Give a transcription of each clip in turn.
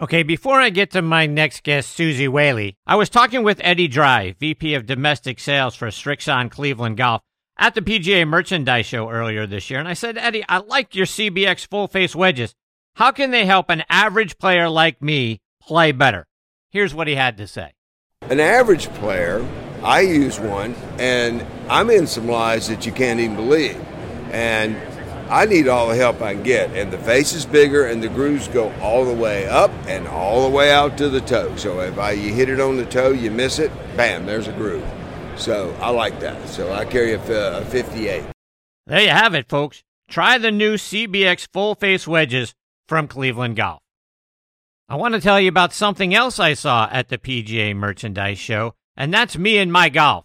Okay, before I get to my next guest, Suzy Whaley, I was talking with Eddie Dry, VP of Domestic Sales for Srixon Cleveland Golf, at the PGA Merchandise Show earlier this year, and I said, Eddie, I like your CBX full face wedges. How can they help an average player like me play better? Here's what he had to say. An average player, I use one, and I'm in some lies that you can't even believe. And I need all the help I can get. And the face is bigger, and the grooves go all the way up and all the way out to the toe. So if I, you hit it on the toe, you miss it, bam, there's a groove. So I like that. So I carry a, a 58. There you have it, folks. Try the new CBX full face wedges from Cleveland Golf. I want to tell you about something else I saw at the PGA Merchandise Show, and that's me and my golf.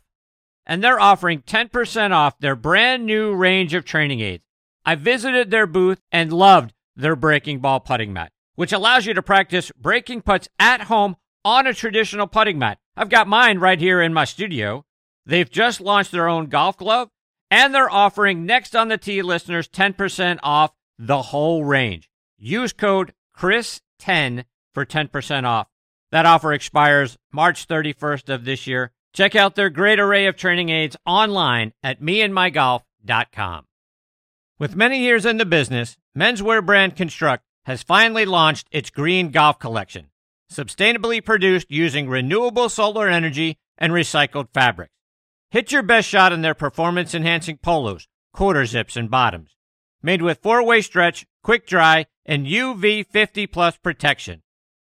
And they're offering 10% off their brand new range of training aids. I visited their booth and loved their breaking ball putting mat, which allows you to practice breaking putts at home on a traditional putting mat. I've got mine right here in my studio. They've just launched their own golf glove, and they're offering next on the tee listeners 10% off the whole range. Use code CHRIS10 for 10% off. That offer expires March 31st of this year. Check out their great array of training aids online at meandmygolf.com. With many years in the business, menswear brand Construct has finally launched its green golf collection, sustainably produced using renewable solar energy and recycled fabrics. Hit your best shot in their performance enhancing polos, quarter zips, and bottoms. Made with four way stretch, quick dry, and UV 50 plus protection.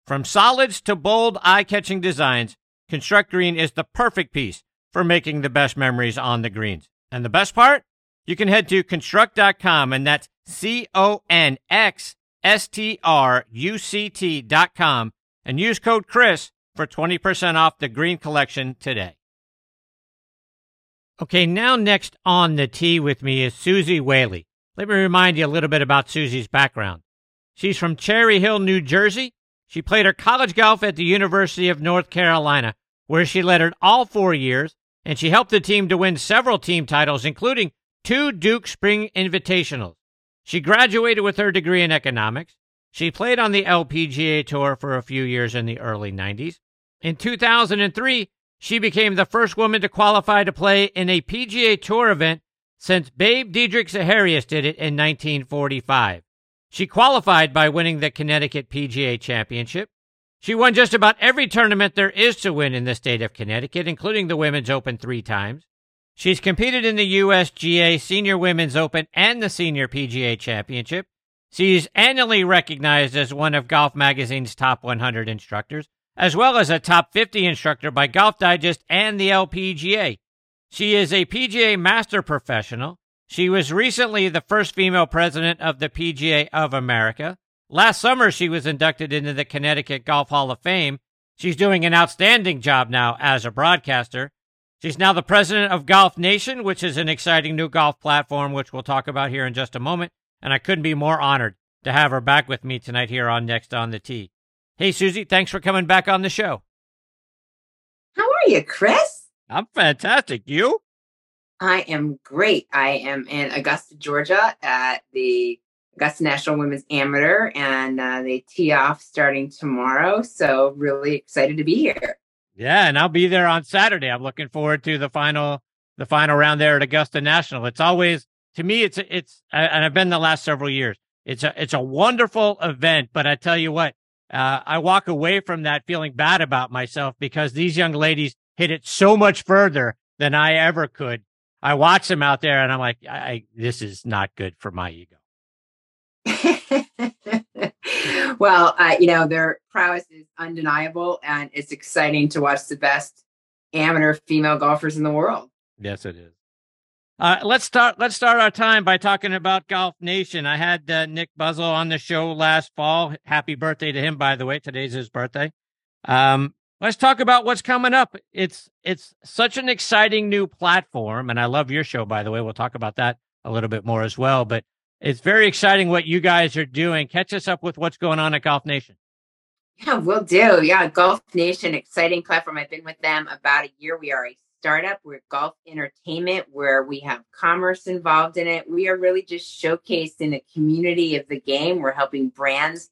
From solids to bold, eye catching designs, Construct Green is the perfect piece for making the best memories on the greens. And the best part? You can head to construct.com and that's C O N X S T R U C T.com and use code Chris for 20% off the green collection today. Okay, now next on the tee with me is Suzy Whaley. Let me remind you a little bit about Suzy's background. She's from Cherry Hill, New Jersey. She played her college golf at the University of North Carolina, where she lettered all four years, and she helped the team to win several team titles, including two Duke Spring Invitationals. She graduated with her degree in economics. She played on the LPGA Tour for a few years in the early 90s. In 2003, she became the first woman to qualify to play in a PGA Tour event since Babe Didrikson Zaharias did it in 1945. She qualified by winning the Connecticut PGA Championship. She won just about every tournament there is to win in the state of Connecticut, including the Women's Open three times. She's competed in the USGA Senior Women's Open and the Senior PGA Championship. She's annually recognized as one of Golf Magazine's top 100 instructors, as well as a top 50 instructor by Golf Digest and the LPGA. She is a PGA Master Professional. She was recently the first female president of the PGA of America. Last summer, she was inducted into the Connecticut Golf Hall of Fame. She's doing an outstanding job now as a broadcaster. She's now the president of Golf Nation, which is an exciting new golf platform, which we'll talk about here in just a moment. And I couldn't be more honored to have her back with me tonight here on Next on the Tee. Hey, Suzy, thanks for coming back on the show. How are you, Chris? I'm fantastic. You? I am great. I am in Augusta, Georgia at the Augusta National Women's Amateur, and uh, they tee off starting tomorrow. So, really excited to be here. Yeah, and I'll be there on Saturday. I'm looking forward to the final the final round there at Augusta National. It's always to me it's it's and I've been the last several years. It's a it's a wonderful event, but I tell you what, uh, I walk away from that feeling bad about myself because these young ladies hit it so much further than I ever could. I watch them out there and I'm like, I, this is not good for my ego. well, uh, you know, their prowess is undeniable, and it's exciting to watch the best amateur female golfers in the world. Yes, it is. Uh, let's start. Let's start our time by talking about Golf Nation. I had uh, Nick Buzzle on the show last fall. Happy birthday to him, by the way. Today's his birthday. Um, let's talk about what's coming up. It's it's such an exciting new platform, and I love your show, by the way. We'll talk about that a little bit more as well. But it's very exciting what you guys are doing. Catch us up with what's going on at Golf Nation. Yeah, we'll do. Yeah, Golf Nation, exciting platform. I've been with them about a year. We are a startup. We're golf entertainment where we have commerce involved in it. We are really just showcasing the community of the game. We're helping brands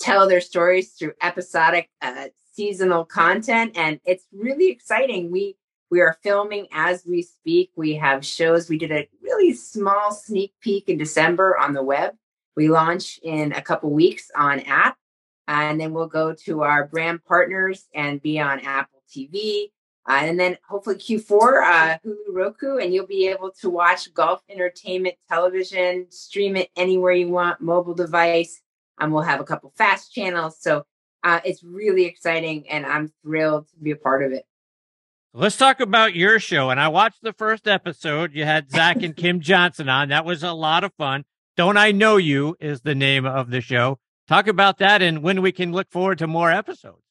tell their stories through episodic uh, seasonal content and it's really exciting we we are filming as we speak. We have shows. We did a really small sneak peek in december on the web. We launch in a couple weeks on app and then we'll go to our brand partners and be on apple tv uh, and then hopefully q4 uh, hulu roku and you'll be able to watch golf entertainment television stream it anywhere you want mobile device and we'll have a couple fast channels. So uh, it's really exciting and I'm thrilled to be a part of it. Let's talk about your show. And I watched the first episode. You had Zach and Kim Johnson on. That was a lot of fun. Don't I Know You is the name of the show. Talk about that and when we can look forward to more episodes.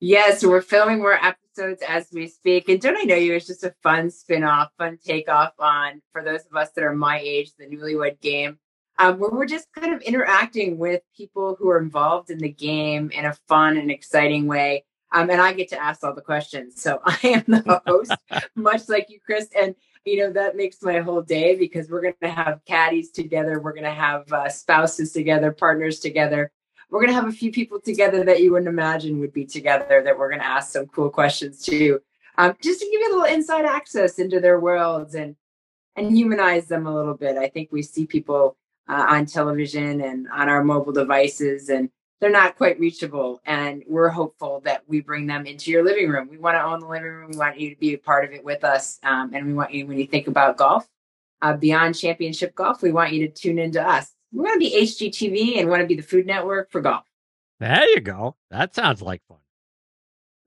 Yes, we're filming more episodes as we speak. And Don't I Know You is just a fun spin off, fun takeoff on, for those of us that are my age, the newlywed game um, where we're just kind of interacting with people who are involved in the game in a fun and exciting way. Um, and I get to ask all the questions. So I am the host, much like you, Chris. And, you know, that makes my whole day because we're going to have caddies together. We're going to have uh, spouses together, partners together. We're going to have a few people together that you wouldn't imagine would be together that we're going to ask some cool questions to, um, just to give you a little inside access into their worlds and and humanize them a little bit. I think we see people uh, on television and on our mobile devices and they're not quite reachable and we're hopeful that we bring them into your living room. We want to own the living room. We want you to be a part of it with us um, and we want you when you think about golf uh, beyond championship golf we want you to tune into us. We want to be hgtv and want to be the food network for golf. There you go. That sounds like fun.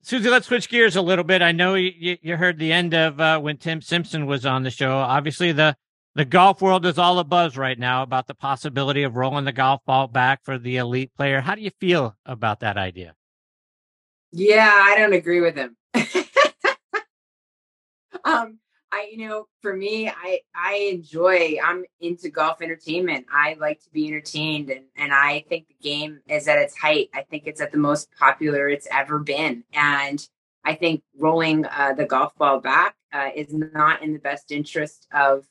Suzy, let's switch gears a little bit. I know you, you heard the end of uh, when Tim Simpson was on the show. Obviously, the the golf world is all a buzz right now about the possibility of rolling the golf ball back for the elite player. How do you feel about that idea? Yeah, I don't agree with him. um, I, you know, for me, I I enjoy. I'm into golf entertainment. I like to be entertained, and and I think the game is at its height. I think it's at the most popular it's ever been, and I think rolling uh, the golf ball back uh, is not in the best interest of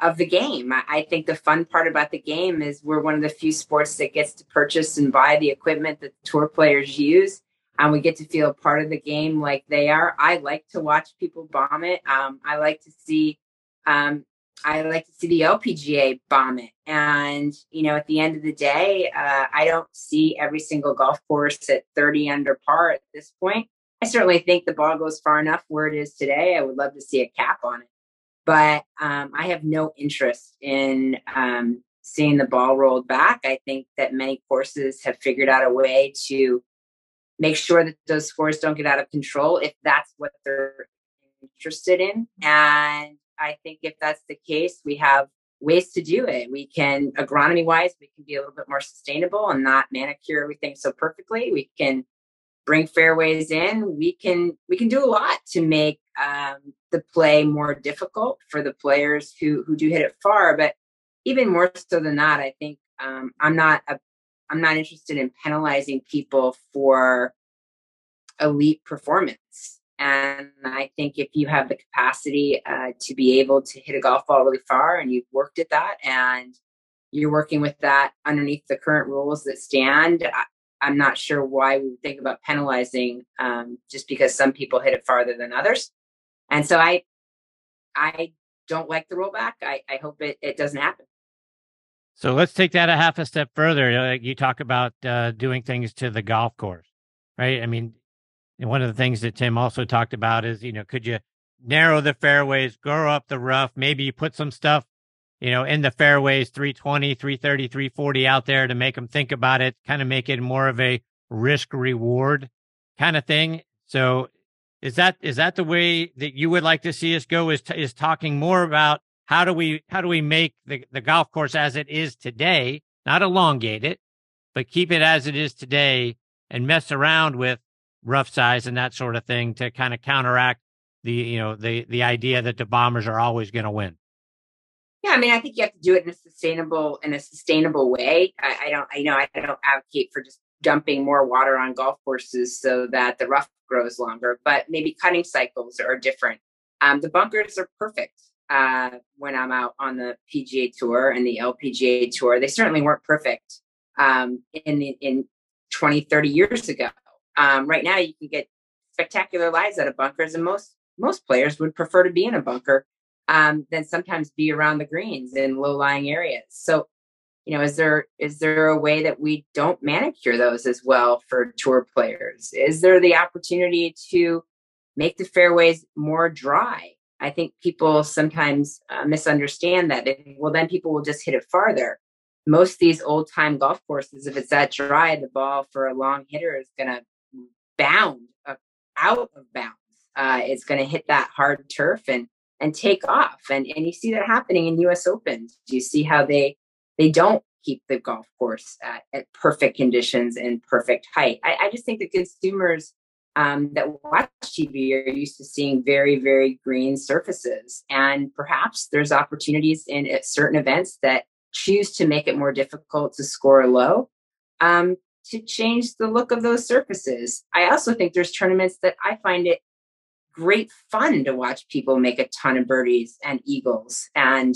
of the game. I, think the fun part about the game is we're one of the few sports that gets to purchase and buy the equipment that tour players use. And we get to feel part of the game like they are. I like to watch people bomb it. Um, I like to see, um, I like to see the LPGA bomb it. And, you know, at the end of the day, uh, I don't see every single golf course at 30 under par at this point. I certainly think the ball goes far enough where it is today. I would love to see a cap on it but um, I have no interest in um, seeing the ball rolled back. I think that many courses have figured out a way to make sure that those scores don't get out of control if that's what they're interested in. And I think if that's the case, we have ways to do it. We can, agronomy wise, we can be a little bit more sustainable and not manicure everything so perfectly. We can bring fairways in. We can we can do a lot to make um, the play more difficult for the players who who do hit it far. But even more so than that, I think um, I'm not a I'm not interested in penalizing people for elite performance. And I think if you have the capacity uh, to be able to hit a golf ball really far and you've worked at that and you're working with that underneath the current rules that stand, I, am not sure why we think about penalizing um, just because some people hit it farther than others. And so I, I don't like the rollback. I, I hope it, it doesn't happen. So let's take that a half a step further. You talk about uh, doing things to the golf course, right? I mean, one of the things that Tim also talked about is, you know, could you narrow the fairways, grow up the rough, maybe you put some stuff, you know, in the fairways, 320, 330, 340 out there to make them think about it, kind of make it more of a risk reward kind of thing. So is that is that the way that you would like to see us go? Is is talking more about how do we how do we make the, the golf course as it is today, not elongate it, but keep it as it is today and mess around with rough size and that sort of thing to kind of counteract the you know the the idea that the bombers are always going to win. Yeah, I mean, I think you have to do it in a sustainable in a sustainable way. I, I don't, I know, I don't advocate for just dumping more water on golf courses so that the rough grows longer, but maybe cutting cycles are different. Um, the bunkers are perfect uh, when I'm out on the PGA Tour and the LPGA Tour. They certainly weren't perfect um, in in 20, 30 years ago. Um, right now, you can get spectacular lies out of bunkers, and most most players would prefer to be in a bunker um, than sometimes be around the greens in low lying areas. So, you know, is there is there a way that we don't manicure those as well for tour players? Is there the opportunity to make the fairways more dry? I think people sometimes uh, misunderstand that. They, well, then people will just hit it farther. Most of these old time golf courses, if it's that dry, the ball for a long hitter is going to bound uh, out of bounds. Uh, it's going to hit that hard turf and and take off. And and you see that happening in U.S. Opens. Do you see how they they don't keep the golf course at, at perfect conditions and perfect height. I, I just think that consumers um, that watch TV are used to seeing very, very green surfaces. And perhaps there's opportunities in at certain events that choose to make it more difficult to score low um, to change the look of those surfaces. I also think there's tournaments that I find it great fun to watch people make a ton of birdies and eagles. And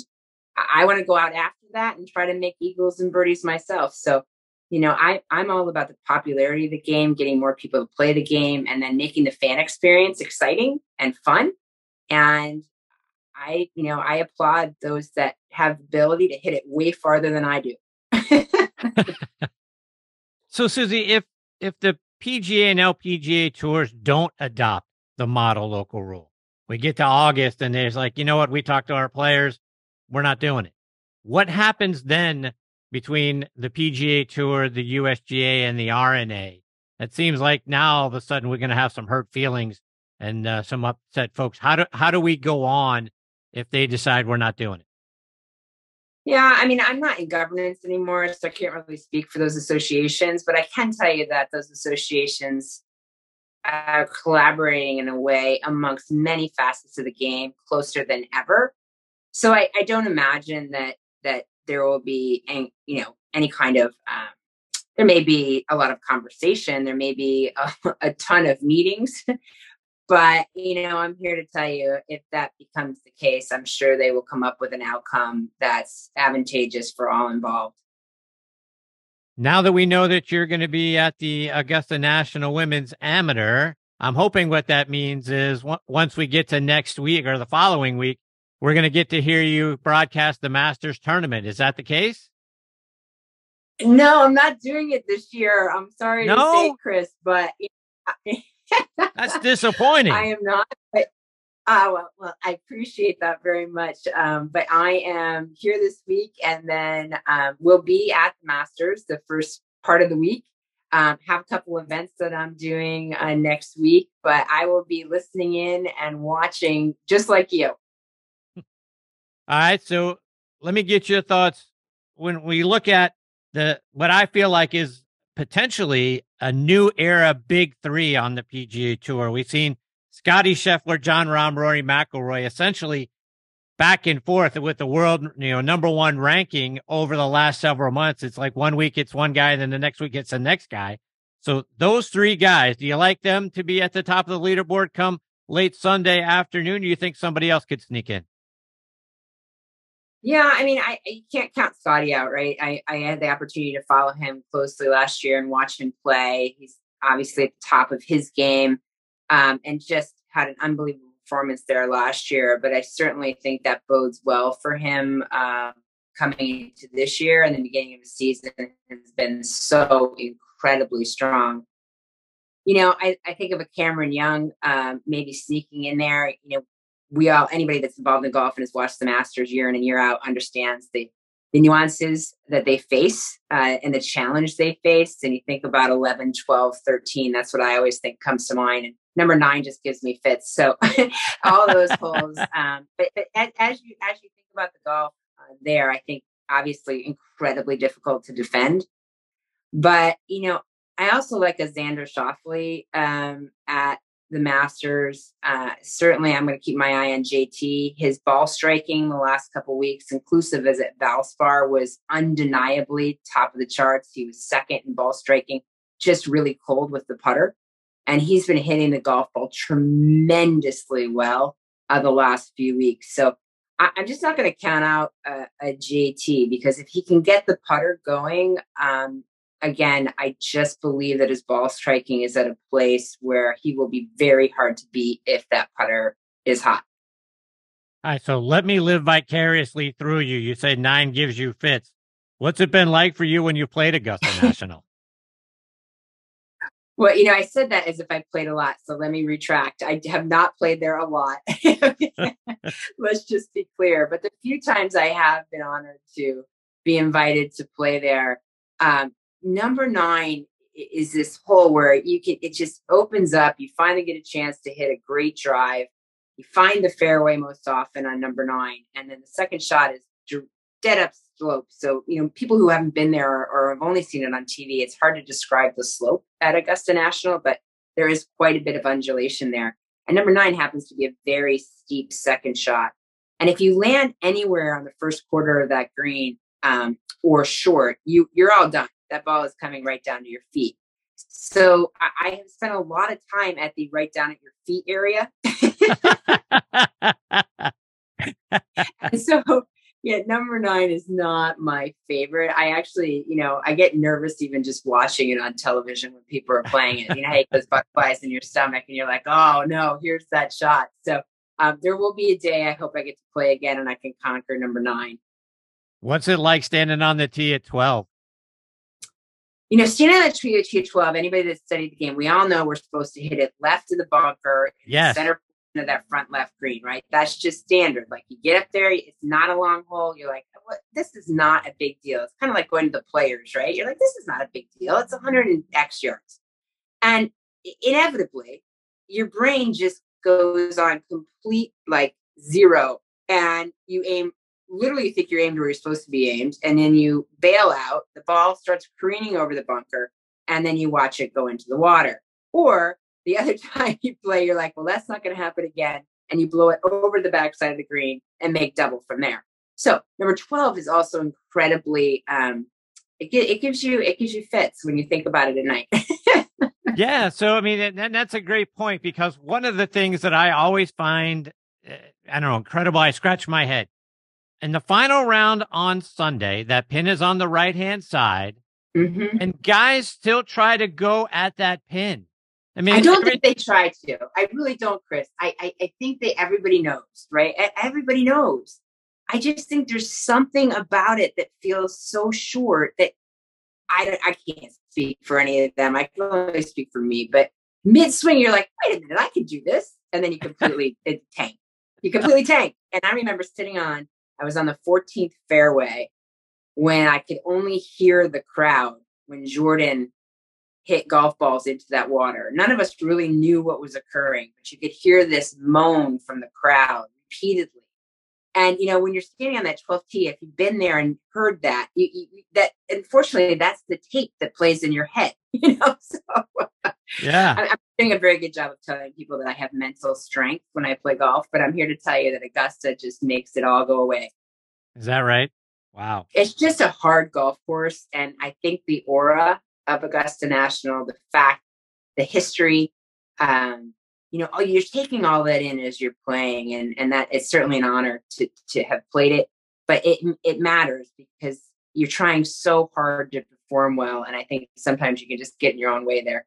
I want to go out after that and try to make eagles and birdies myself. So, you know, I, I'm all about the popularity of the game, getting more people to play the game, and then making the fan experience exciting and fun. And I, you know, I applaud those that have the ability to hit it way farther than I do. so, Suzy, if if the PGA and LPGA tours don't adopt the model local rule, we get to August and there's like, you know what? We talked to our players, we're not doing it. What happens then between the PGA Tour, the USGA, and the R&A? It seems like now all of a sudden we're going to have some hurt feelings and uh, some upset folks. How do how do we go on if they decide we're not doing it? Yeah, I mean, I'm not in governance anymore, so I can't really speak for those associations, but I can tell you that those associations are collaborating in a way amongst many facets of the game closer than ever. So I, I don't imagine that that there will be any, you know any kind of um, there may be a lot of conversation, there may be a, a ton of meetings, but you know i'm here to tell you if that becomes the case i'm sure they will come up with an outcome that's advantageous for all involved now that we know that you're going to be at the augusta national women's amateur i'm hoping what that means is w- once we get to next week or the following week we're going to get to hear you broadcast the masters tournament is that the case no i'm not doing it this year i'm sorry no? to say chris but That's disappointing. I am not. But, uh, well, well, I appreciate that very much. Um, but I am here this week, and then um, we'll be at the Masters the first part of the week. Um, have a couple events that I'm doing uh, next week, but I will be listening in and watching just like you. All right. So let me get your thoughts when we look at the what I feel like is potentially a new era big three on the PGA Tour. We've seen Scotty Scheffler, Jon Rahm, Rory McIlroy essentially back and forth with the world, you know, number one ranking over the last several months. It's like one week it's one guy, and then the next week it's the next guy. So those three guys, do you like them to be at the top of the leaderboard come late Sunday afternoon? do you think somebody else could sneak in? Yeah, I mean, I, I can't count Scotty out, right? I, I had the opportunity to follow him closely last year and watch him play. He's obviously at the top of his game um, and just had an unbelievable performance there last year. But I certainly think that bodes well for him uh, coming into this year and the beginning of the season has been so incredibly strong. You know, I, I think of a Cameron Young um, maybe sneaking in there. You know, we all anybody that's involved in golf and has watched the Masters year in and year out understands the the nuances that they face uh, and the challenge they face. And you think about 11, 12, 13, that's what I always think comes to mind. And number nine just gives me fits. So all those holes. Um, but, but as, as, you as you think about the golf uh, there, I think obviously incredibly difficult to defend. But you know, I also like a Xander Schauffele um, at the Masters. Uh, certainly, I'm going to keep my eye on JT. His ball striking the last couple weeks, inclusive as at Valspar, was undeniably top of the charts. He was second in ball striking, just really cold with the putter. And he's been hitting the golf ball tremendously well uh, the last few weeks. So I, am just not going to count out a, a, JT because if he can get the putter going, um, again, I just believe that his ball striking is at a place where he will be very hard to beat if that putter is hot. All right, so let me live vicariously through you. You say nine gives you fits. What's it been like for you when you played Augusta National? Well, you know, I said that as if I played a lot. So let me retract. I have not played there a lot. Let's just be clear. But the few times I have been honored to be invited to play there, um, number nine is this hole where you can, it just opens up. You finally get a chance to hit a great drive. You find the fairway most often on number nine. And then the second shot is dead up slope. So, you know, people who haven't been there or, or, have only seen it on TV, it's hard to describe the slope at Augusta National, but there is quite a bit of undulation there. And number nine happens to be a very steep second shot. And if you land anywhere on the first quarter of that green um, or short, you you're all done. That ball is coming right down to your feet. So I, I have spent a lot of time at the right down at your feet area. and so yeah, number nine is not my favorite. I actually, you know, I get nervous even just watching it on television when people are playing it. You know, hey, those butterflies in your stomach, and you're like, oh no, here's that shot. So um, there will be a day I hope I get to play again and I can conquer number nine. What's it like standing on the tee at 12? You know, standing on the tee at 12, anybody that studied the game, we all know we're supposed to hit it left of the bunker, yes. center of that front left green, right? That's just standard. Like you get up there, it's not a long hole. You're like, what? This is not a big deal. It's kind of like going to the players, right? You're like, this is not a big deal. It's 100 and X yards. And inevitably, your brain just goes on complete like zero and you aim literally you think you're aimed where you're supposed to be aimed and then you bail out the ball starts careening over the bunker and then you watch it go into the water or the other time you play, you're like, well, that's not going to happen again. And you blow it over the backside of the green and make double from there. So number 12 is also incredibly, um, it, it gives you, it gives you fits when you think about it at night. yeah. So, I mean, and that's a great point because one of the things that I always find, eh, I don't know, incredible, I scratch my head. In the final round on Sunday, that pin is on the right hand side, mm-hmm. and guys still try to go at that pin. I mean, I don't every- think they try to. I really don't, Chris. I, I, I think that everybody knows, right? Everybody knows. I just think there's something about it that feels so short that I, I can't speak for any of them. I can only speak for me. But mid swing, you're like, wait a minute, I can do this. And then you completely tank. You completely tank. And I remember sitting on, I was on the 14th fairway when I could only hear the crowd when Jordan hit golf balls into that water. None of us really knew what was occurring, but you could hear this moan from the crowd repeatedly. And you know, when you're standing on that 12th tee, if you've been there and heard that, you, you, that unfortunately that's the tape that plays in your head. You know, so yeah, I'm doing a very good job of telling people that I have mental strength when I play golf. But I'm here to tell you that Augusta just makes it all go away. Is that right? Wow. It's just a hard golf course, and I think the aura of Augusta National, the fact, the history, um, you know, you're taking all that in as you're playing, and and that it's certainly an honor to to have played it. But it it matters because you're trying so hard to perform well, and I think sometimes you can just get in your own way there.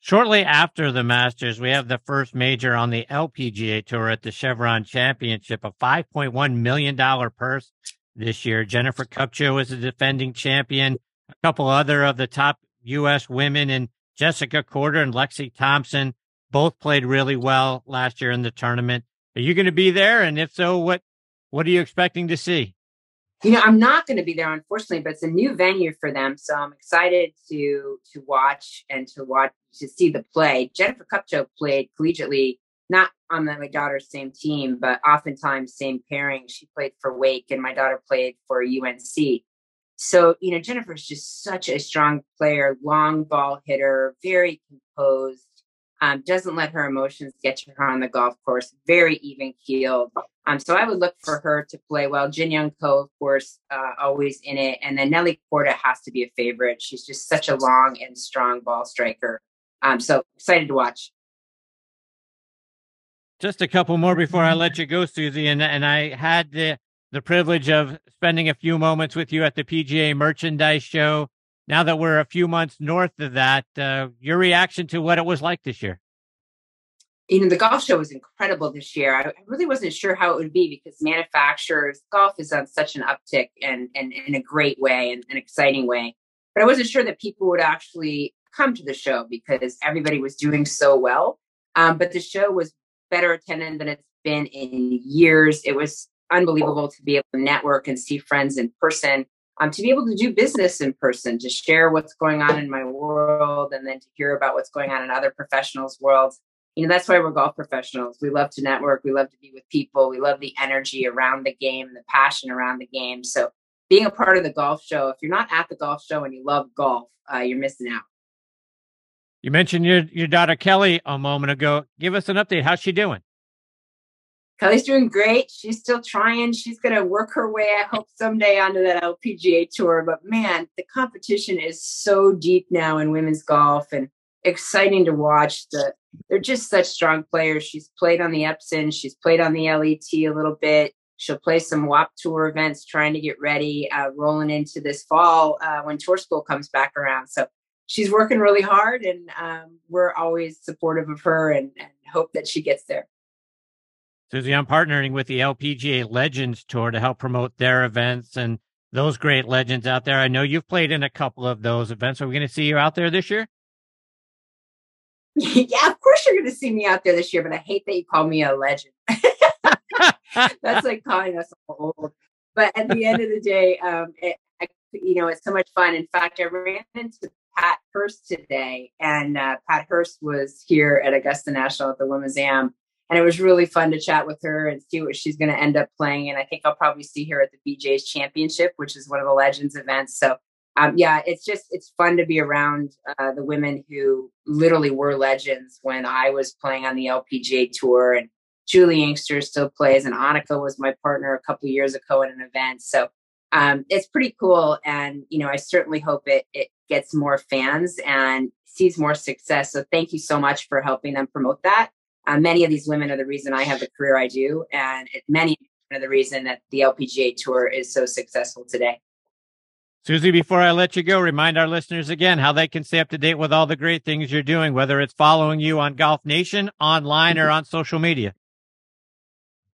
Shortly after the Masters, we have the first major on the LPGA Tour at the Chevron Championship, a $5.1 million purse this year. Jennifer Kupcho is the defending champion a couple other of the top U.S. women and Jessica Korda and Lexi Thompson both played really well last year in the tournament. Are you going to be there? And if so, what what are you expecting to see? You know, I'm not going to be there, unfortunately, but it's a new venue for them, so I'm excited to to watch and to watch to see the play. Jennifer Kupcho played collegiately, not on my daughter's same team, but oftentimes same pairing. She played for Wake, and my daughter played for UNC. So, you know, Jennifer is just such a strong player, long ball hitter, very composed, um, doesn't let her emotions get to her on the golf course, very even keeled. Um, so I would look for her to play well. Jin Young Ko, of course, uh, always in it. And then Nelly Korda has to be a favorite. She's just such a long and strong ball striker. Um, so excited to watch. Just a couple more before I let you go, Suzy. And, and I had the the privilege of spending a few moments with you at the PGA Merchandise Show now that we're a few months north of that, uh, your reaction to what it was like this year? You know, the golf show was incredible this year. I, really wasn't sure how it would be because manufacturers, golf is on such an uptick and, and in a great way and an exciting way. But I wasn't sure that people would actually come to the show because everybody was doing so well. Um, but the show was better attended than it's been in years. It was unbelievable to be able to network and see friends in person, um, to be able to do business in person, to share what's going on in my world, and then to hear about what's going on in other professionals' worlds. You know, that's why we're golf professionals. We love to network. We love to be with people. We love the energy around the game, the passion around the game. So, being a part of the golf show, if you're not at the golf show and you love golf, uh, you're missing out. You mentioned your your daughter Kelly a moment ago. Give us an update. How's she doing? Kelly's doing great. She's still trying. She's going to work her way, I hope, someday onto that LPGA tour. But man, the competition is so deep now in women's golf and exciting to watch. The they're just such strong players. She's played on the Epson. She's played on the LET a little bit. She'll play some WAP tour events, trying to get ready, uh, rolling into this fall uh, when tour school comes back around. So she's working really hard, and um, we're always supportive of her and, and hope that she gets there. Suzy, I'm partnering with the LPGA Legends Tour to help promote their events and those great legends out there. I know you've played in a couple of those events. Are we going to see you out there this year? yeah, of course you're going to see me out there this year, but I hate that you call me a legend. That's like calling us old. But at the end of the day, um, it, I, you know, it's so much fun. In fact, I ran into Pat Hurst today, and uh, Pat Hurst was here at Augusta National at the Women's Am and it was really fun to chat with her and see what she's going to end up playing. And I think I'll probably see her at the BJ's Championship, which is one of the Legends events. So, um, yeah, it's just it's fun to be around uh, the women who literally were legends when I was playing on the LPGA tour, and Juli Inkster still plays, and Annika was my partner a couple years ago at an event. So. Um, it's pretty cool, and you know, I certainly hope it it gets more fans and sees more success. So, thank you so much for helping them promote that uh, many of these women are the reason I have the career I do, and it, many are the reason that the LPGA Tour is so successful today. Suzy, before I let you go, remind our listeners again how they can stay up to date with all the great things you're doing, whether it's following you on Golf Nation, online, or on social media.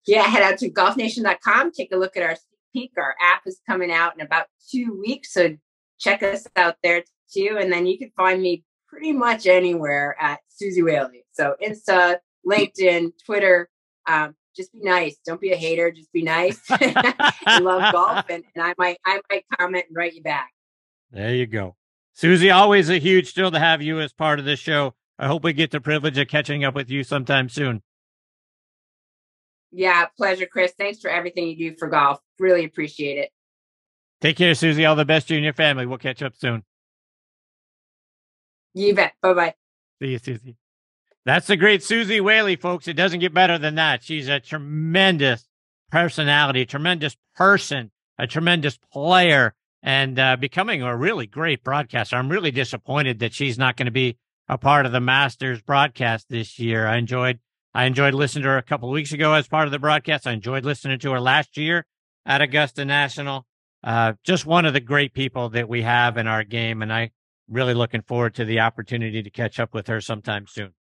Yeah, head out to golfnation.com, take a look at our peek. Our app is coming out in about two weeks, so check us out there too. And then you can find me pretty much anywhere at Suzy Whaley. So Insta, LinkedIn, Twitter. Um, just be nice. Don't be a hater. Just be nice. I love golf, and, and I might I might comment and write you back. There you go, Suzy. Always a huge thrill to have you as part of this show. I hope we get the privilege of catching up with you sometime soon. Yeah, pleasure, Chris. Thanks for everything you do for golf. Really appreciate it. Take care, Suzy. All the best to you and your family. We'll catch up soon. You bet. Bye bye. See you, Suzy. That's the great Suzy Whaley, folks. It doesn't get better than that. She's a tremendous personality, a tremendous person, a tremendous player, and uh, becoming a really great broadcaster. I'm really disappointed that she's not going to be a part of the Masters broadcast this year. I enjoyed I enjoyed listening to her a couple weeks ago as part of the broadcast. I enjoyed listening to her last year at Augusta National. Uh, just one of the great people that we have in our game, and I really looking forward to the opportunity to catch up with her sometime soon.